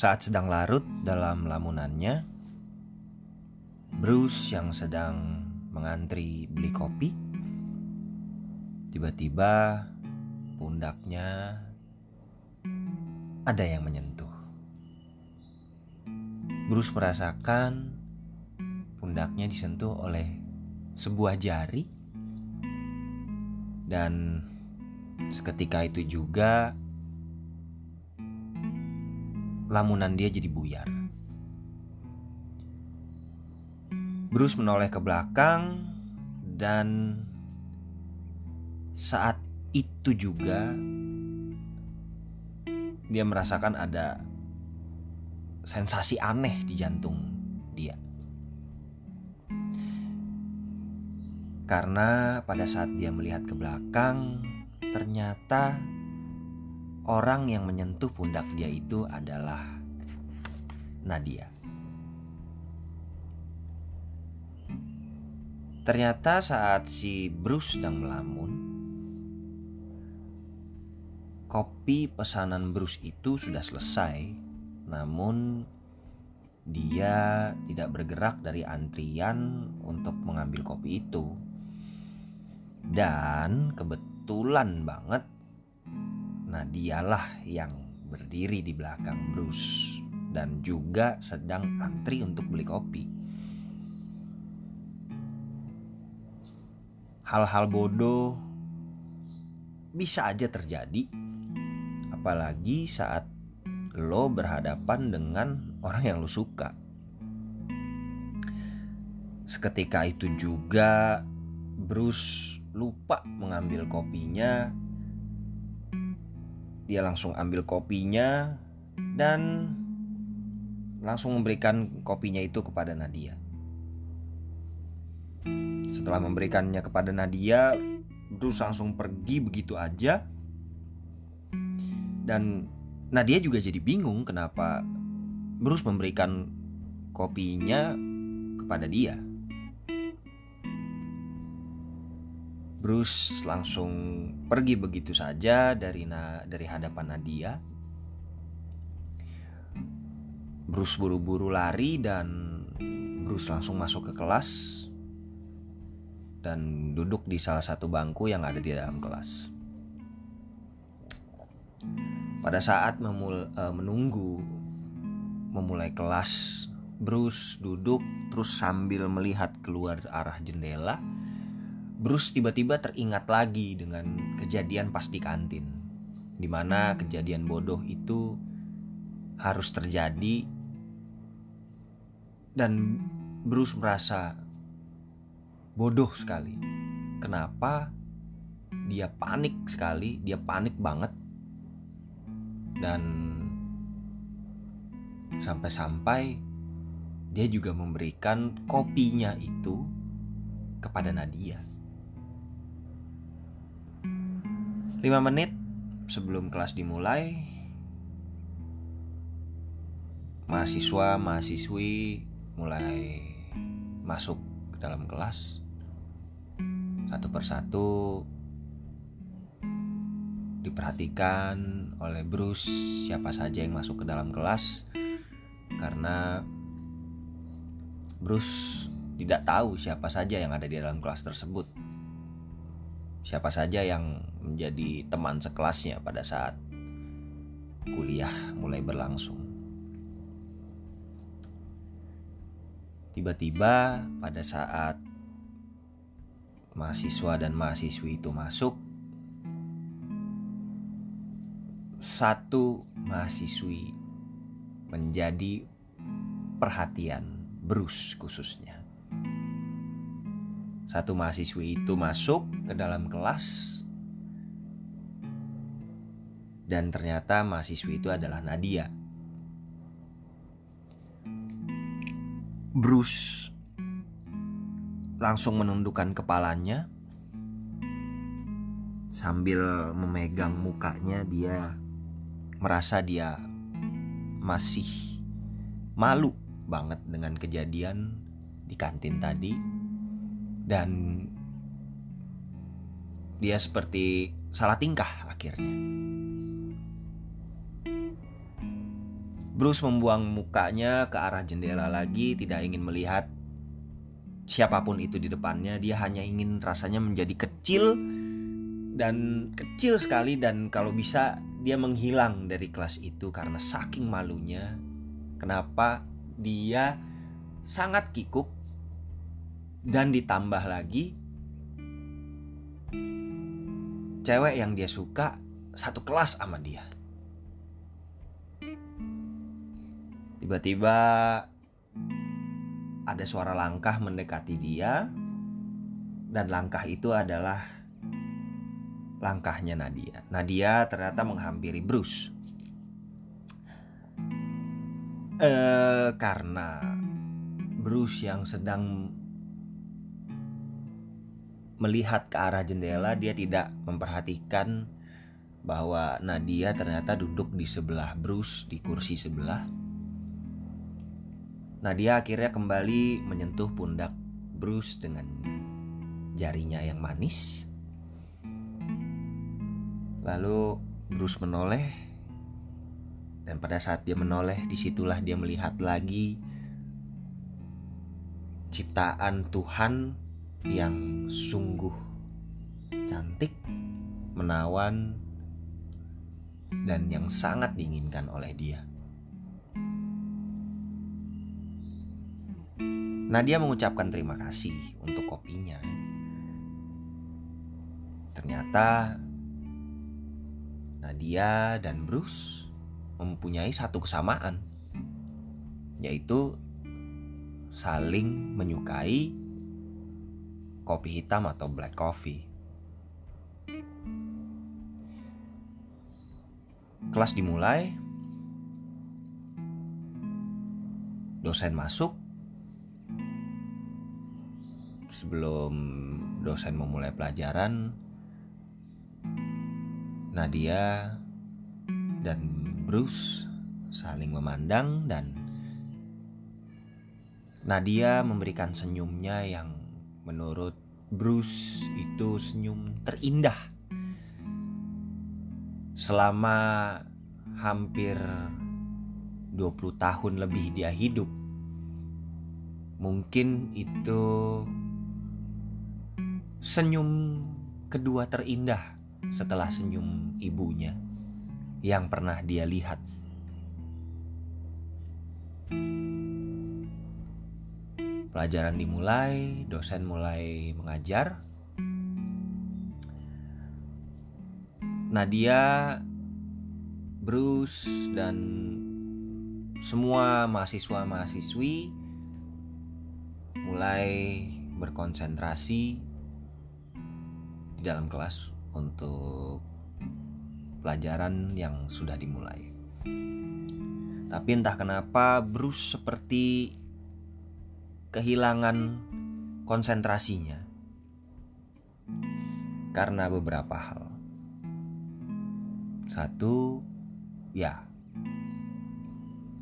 Saat sedang larut dalam lamunannya, Bruce yang sedang mengantri beli kopi, tiba-tiba pundaknya ada yang menyentuh. Bruce merasakan pundaknya disentuh oleh sebuah jari dan seketika itu juga lamunan dia jadi buyar. Bruce menoleh ke belakang dan saat itu juga dia merasakan ada sensasi aneh di jantung dia. Karena pada saat dia melihat ke belakang, ternyata orang yang menyentuh pundak dia itu adalah Nadia. Ternyata saat si Bruce sedang melamun, kopi pesanan Bruce itu sudah selesai, namun dia tidak bergerak dari antrian untuk mengambil kopi itu. Dan kebetulan banget Nah dialah yang berdiri di belakang Bruce dan juga sedang antri untuk beli kopi. Hal-hal bodoh bisa aja terjadi, apalagi saat lo berhadapan dengan orang yang lo suka. Seketika itu juga Bruce lupa mengambil kopinya dia langsung ambil kopinya dan langsung memberikan kopinya itu kepada Nadia. Setelah memberikannya kepada Nadia, Bruce langsung pergi begitu aja. Dan Nadia juga jadi bingung kenapa Bruce memberikan kopinya kepada dia. Bruce langsung pergi begitu saja dari na dari hadapan Nadia. Bruce buru-buru lari dan Bruce langsung masuk ke kelas dan duduk di salah satu bangku yang ada di dalam kelas. Pada saat memul uh, menunggu memulai kelas, Bruce duduk terus sambil melihat keluar arah jendela Bruce tiba-tiba teringat lagi dengan kejadian pas di kantin, di mana kejadian bodoh itu harus terjadi, dan Bruce merasa bodoh sekali. Kenapa dia panik sekali? Dia panik banget, dan sampai-sampai dia juga memberikan kopinya itu kepada Nadia. 5 menit sebelum kelas dimulai mahasiswa mahasiswi mulai masuk ke dalam kelas. Satu persatu diperhatikan oleh Bruce siapa saja yang masuk ke dalam kelas karena Bruce tidak tahu siapa saja yang ada di dalam kelas tersebut siapa saja yang menjadi teman sekelasnya pada saat kuliah mulai berlangsung. Tiba-tiba pada saat mahasiswa dan mahasiswi itu masuk, satu mahasiswi menjadi perhatian Bruce khususnya. Satu mahasiswi itu masuk ke dalam kelas. Dan ternyata mahasiswi itu adalah Nadia. Bruce langsung menundukkan kepalanya. Sambil memegang mukanya dia merasa dia masih malu banget dengan kejadian di kantin tadi dan dia seperti salah tingkah akhirnya. Bruce membuang mukanya ke arah jendela lagi, tidak ingin melihat siapa pun itu di depannya. Dia hanya ingin rasanya menjadi kecil dan kecil sekali dan kalau bisa dia menghilang dari kelas itu karena saking malunya. Kenapa dia sangat kikuk dan ditambah lagi cewek yang dia suka satu kelas sama dia. Tiba-tiba ada suara langkah mendekati dia dan langkah itu adalah langkahnya Nadia. Nadia ternyata menghampiri Bruce. Eh, karena Bruce yang sedang melihat ke arah jendela, dia tidak memperhatikan bahwa Nadia ternyata duduk di sebelah Bruce di kursi sebelah. Nadia akhirnya kembali menyentuh pundak Bruce dengan jarinya yang manis. Lalu Bruce menoleh dan pada saat dia menoleh di situlah dia melihat lagi ciptaan Tuhan yang sungguh cantik, menawan, dan yang sangat diinginkan oleh dia. Nadia mengucapkan terima kasih untuk kopinya. Ternyata Nadia dan Bruce mempunyai satu kesamaan, yaitu saling menyukai kopi hitam atau black coffee. Kelas dimulai, dosen masuk. Sebelum dosen memulai pelajaran, Nadia dan Bruce saling memandang dan Nadia memberikan senyumnya yang menurut Bruce itu senyum terindah selama hampir 20 tahun lebih dia hidup. Mungkin itu senyum kedua terindah setelah senyum ibunya yang pernah dia lihat. Pelajaran dimulai, dosen mulai mengajar. Nadia, Bruce, dan semua mahasiswa-mahasiswi mulai berkonsentrasi di dalam kelas untuk pelajaran yang sudah dimulai. Tapi entah kenapa Bruce seperti kehilangan konsentrasinya karena beberapa hal. Satu, ya,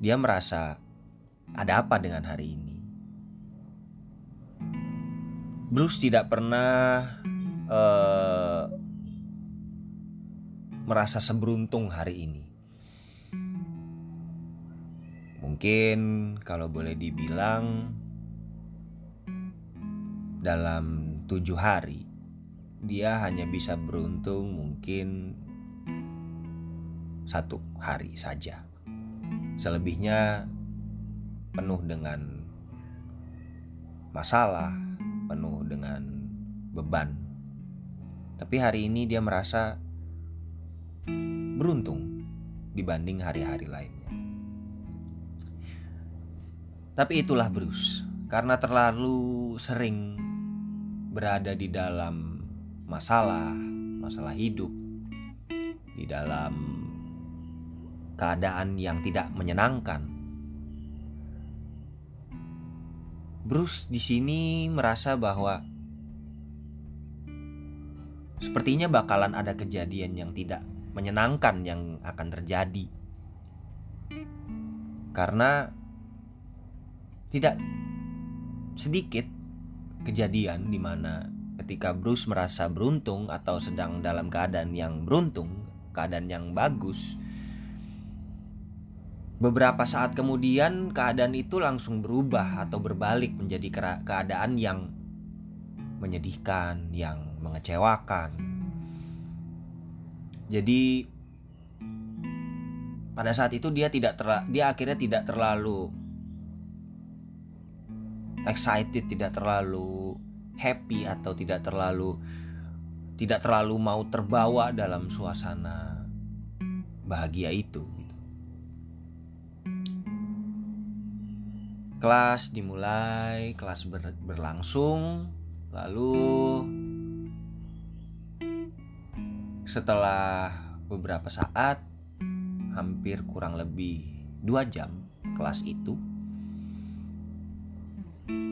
dia merasa ada apa dengan hari ini. Bruce tidak pernah uh, merasa seberuntung hari ini. Mungkin kalau boleh dibilang dalam tujuh hari dia hanya bisa beruntung mungkin satu hari saja. Selebihnya penuh dengan masalah penuh dengan beban. Tapi hari ini dia merasa beruntung dibanding hari-hari lainnya. Tapi itulah Bruce. Karena terlalu sering berada di dalam masalah, masalah hidup, di dalam keadaan yang tidak menyenangkan. Bruce di sini merasa bahwa sepertinya bakalan ada kejadian yang tidak menyenangkan yang akan terjadi. Karena tidak sedikit kejadian di mana ketika Bruce merasa beruntung atau sedang dalam keadaan yang beruntung, keadaan yang bagus, beberapa saat kemudian keadaan itu langsung berubah atau berbalik menjadi keadaan yang menyedihkan, yang mengecewakan. Jadi pada saat itu dia tidak terla, dia akhirnya tidak terlalu excited, tidak terlalu happy atau tidak terlalu tidak terlalu mau terbawa dalam suasana bahagia itu. Kelas dimulai, kelas ber, berlangsung, lalu setelah beberapa saat, hampir kurang lebih dua jam kelas itu,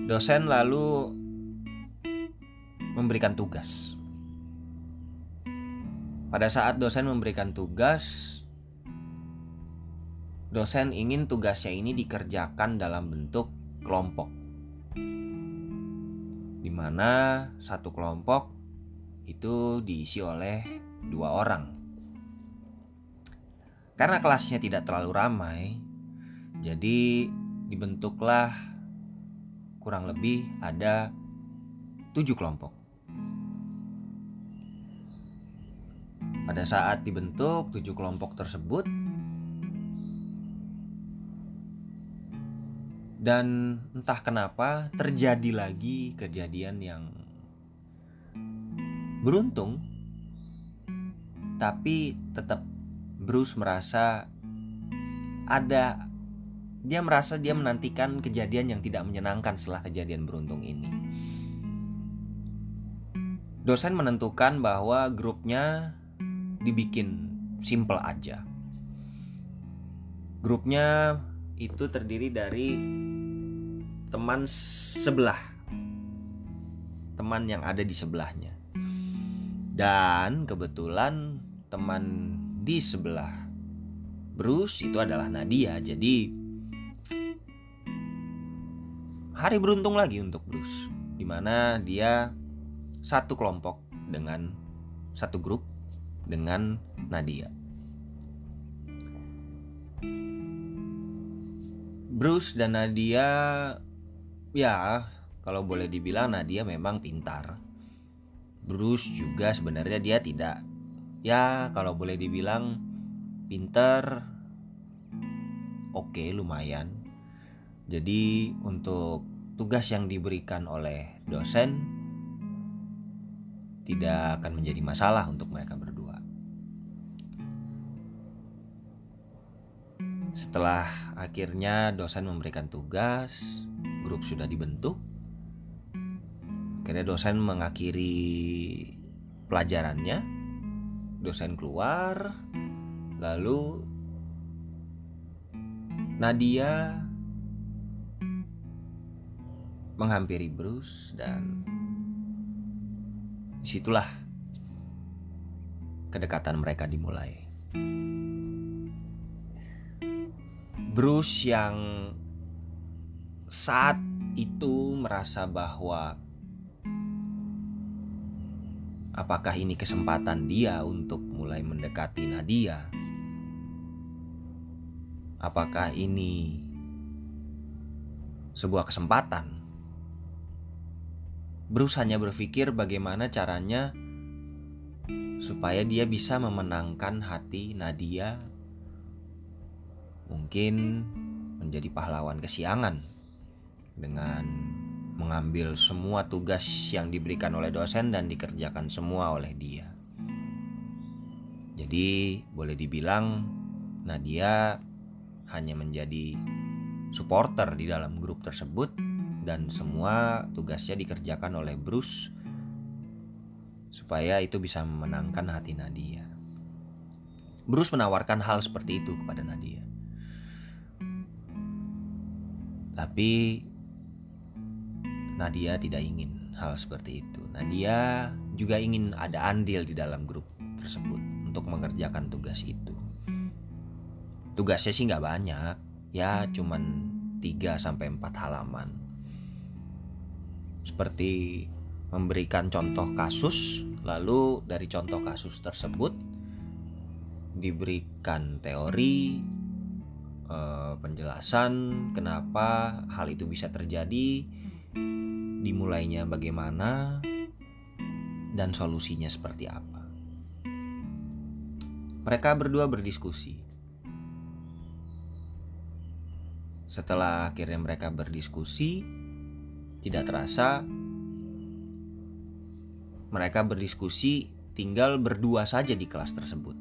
dosen lalu memberikan tugas. Pada saat dosen memberikan tugas, dosen ingin tugasnya ini dikerjakan dalam bentuk kelompok. Di mana satu kelompok itu diisi oleh dua orang. Karena kelasnya tidak terlalu ramai, jadi dibentuklah kurang lebih ada tujuh kelompok. Pada saat dibentuk tujuh kelompok tersebut, dan entah kenapa terjadi lagi kejadian yang beruntung, tapi tetap Bruce merasa ada dia merasa dia menantikan kejadian yang tidak menyenangkan setelah kejadian beruntung ini. Dosen menentukan bahwa grupnya dibikin simple aja. Grupnya itu terdiri dari teman sebelah. Teman yang ada di sebelahnya. Dan kebetulan teman di sebelah Bruce itu adalah Nadia. Jadi hari beruntung lagi untuk Bruce. Di mana dia satu kelompok dengan satu grup dengan Nadia. Bruce dan Nadia ya kalau boleh dibilang Nadia memang pintar. Bruce juga sebenarnya dia tidak ya kalau boleh dibilang pintar oke okay, lumayan. Jadi untuk tugas yang diberikan oleh dosen tidak akan menjadi masalah untuk mereka berdua. Setelah akhirnya dosen memberikan tugas, grup sudah dibentuk. Akhirnya dosen mengakhiri pelajarannya. Dosen keluar, lalu Nadia menghampiri Bruce dan di situlah kedekatan mereka dimulai. Bruce yang saat itu merasa bahwa apakah ini kesempatan dia untuk mulai mendekati Nadia? Apakah ini sebuah kesempatan Bruce hanya berpikir bagaimana caranya supaya dia bisa memenangkan hati Nadia. Mungkin menjadi pahlawan kesiangan dengan mengambil semua tugas yang diberikan oleh dosen dan dikerjakan semua oleh dia. Jadi, boleh dibilang Nadia hanya menjadi supporter di dalam grup tersebut dan semua tugasnya dikerjakan oleh Bruce supaya itu bisa memenangkan hati Nadia. Bruce menawarkan hal seperti itu kepada Nadia. Tapi Nadia tidak ingin hal seperti itu. Nadia juga ingin ada andil di dalam grup tersebut untuk mengerjakan tugas itu. Tugasnya sih nggak banyak, ya cuman 3 sampai 4 halaman seperti memberikan contoh kasus, lalu dari contoh kasus tersebut diberikan teori uh, penjelasan kenapa hal itu bisa terjadi, dimulainya bagaimana, dan solusinya seperti apa. Mereka berdua berdiskusi. Setelah akhirnya mereka berdiskusi, tidak terasa mereka berdiskusi tinggal berdua saja di kelas tersebut.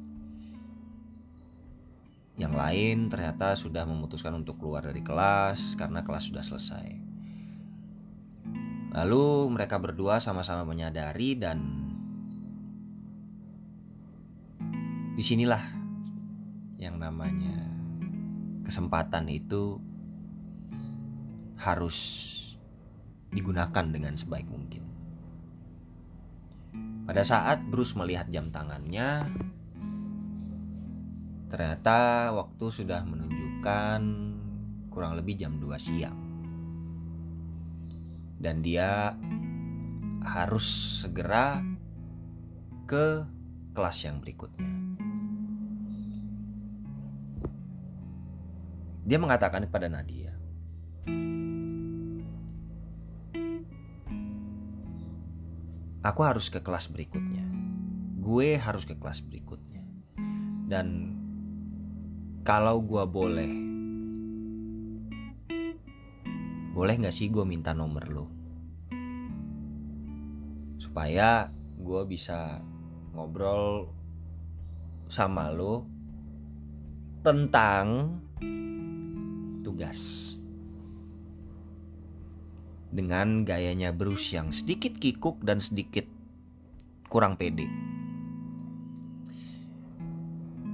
Yang lain ternyata sudah memutuskan untuk keluar dari kelas karena kelas sudah selesai. Lalu mereka berdua sama-sama menyadari dan di sinilah yang namanya kesempatan itu harus digunakan dengan sebaik mungkin. Pada saat Bruce melihat jam tangannya, ternyata waktu sudah menunjukkan kurang lebih jam 2 siang. Dan dia harus segera ke kelas yang berikutnya. Dia mengatakan kepada Nadia, aku harus ke kelas berikutnya. Gue harus ke kelas berikutnya. Dan kalau gue boleh, boleh gak sih gue minta nomor lo? Supaya gue bisa ngobrol sama lo tentang tugas dengan gayanya Bruce yang sedikit kikuk dan sedikit kurang pede.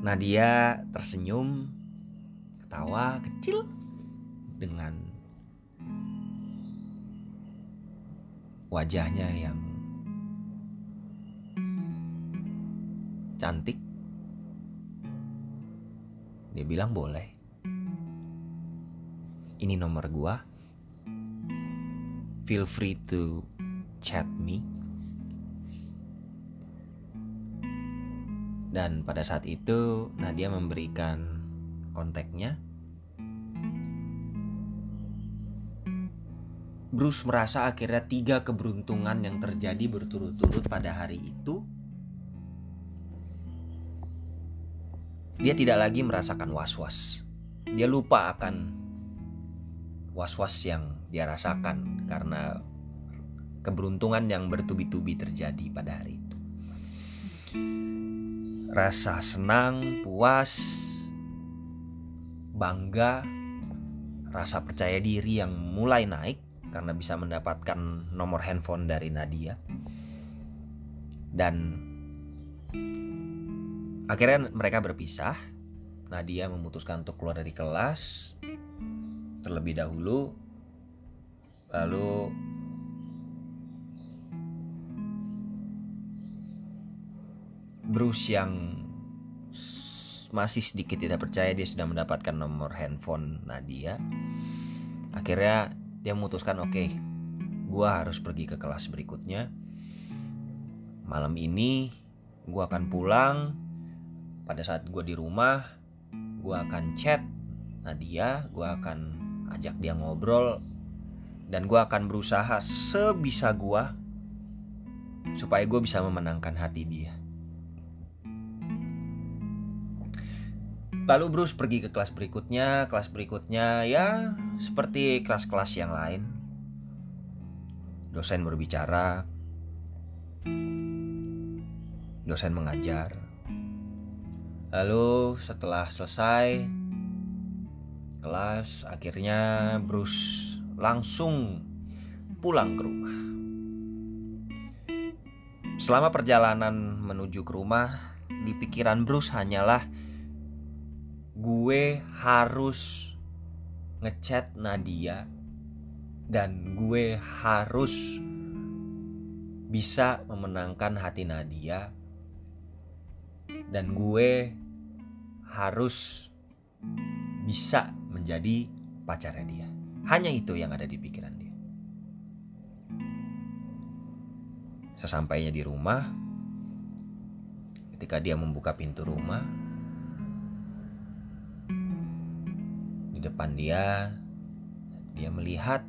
Nadia tersenyum, ketawa kecil dengan wajahnya yang cantik. Dia bilang boleh. Ini nomor gua feel free to chat me. Dan pada saat itu Nadia memberikan kontaknya. Bruce merasa akhirnya tiga keberuntungan yang terjadi berturut-turut pada hari itu. Dia tidak lagi merasakan was-was. Dia lupa akan was-was yang dia rasakan karena keberuntungan yang bertubi-tubi terjadi pada hari itu. Rasa senang, puas, bangga, rasa percaya diri yang mulai naik karena bisa mendapatkan nomor handphone dari Nadia. Dan akhirnya mereka berpisah. Nadia memutuskan untuk keluar dari kelas terlebih dahulu lalu Bruce yang masih sedikit tidak percaya dia sudah mendapatkan nomor handphone Nadia. Akhirnya dia memutuskan oke okay, gue harus pergi ke kelas berikutnya. Malam ini gue akan pulang. Pada saat gue di rumah gue akan chat Nadia gue akan ajak dia ngobrol dan gue akan berusaha sebisa gue supaya gue bisa memenangkan hati dia. Lalu Bruce pergi ke kelas berikutnya, kelas berikutnya ya seperti kelas-kelas yang lain. Dosen berbicara, dosen mengajar. Lalu setelah selesai kelas, akhirnya Bruce langsung pulang ke rumah. Selama perjalanan menuju ke rumah, di pikiran Bruce hanyalah gue harus ngechat Nadia dan gue harus bisa memenangkan hati Nadia dan gue harus bisa menjadi pacarnya dia. Hanya itu yang ada di pikiran dia. Sesampainya di rumah, ketika dia membuka pintu rumah, depan dia, dia melihat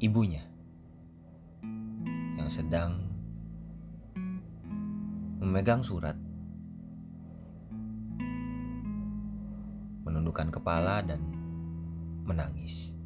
ibunya yang sedang memegang surat, menundukkan kepala, dan menangis.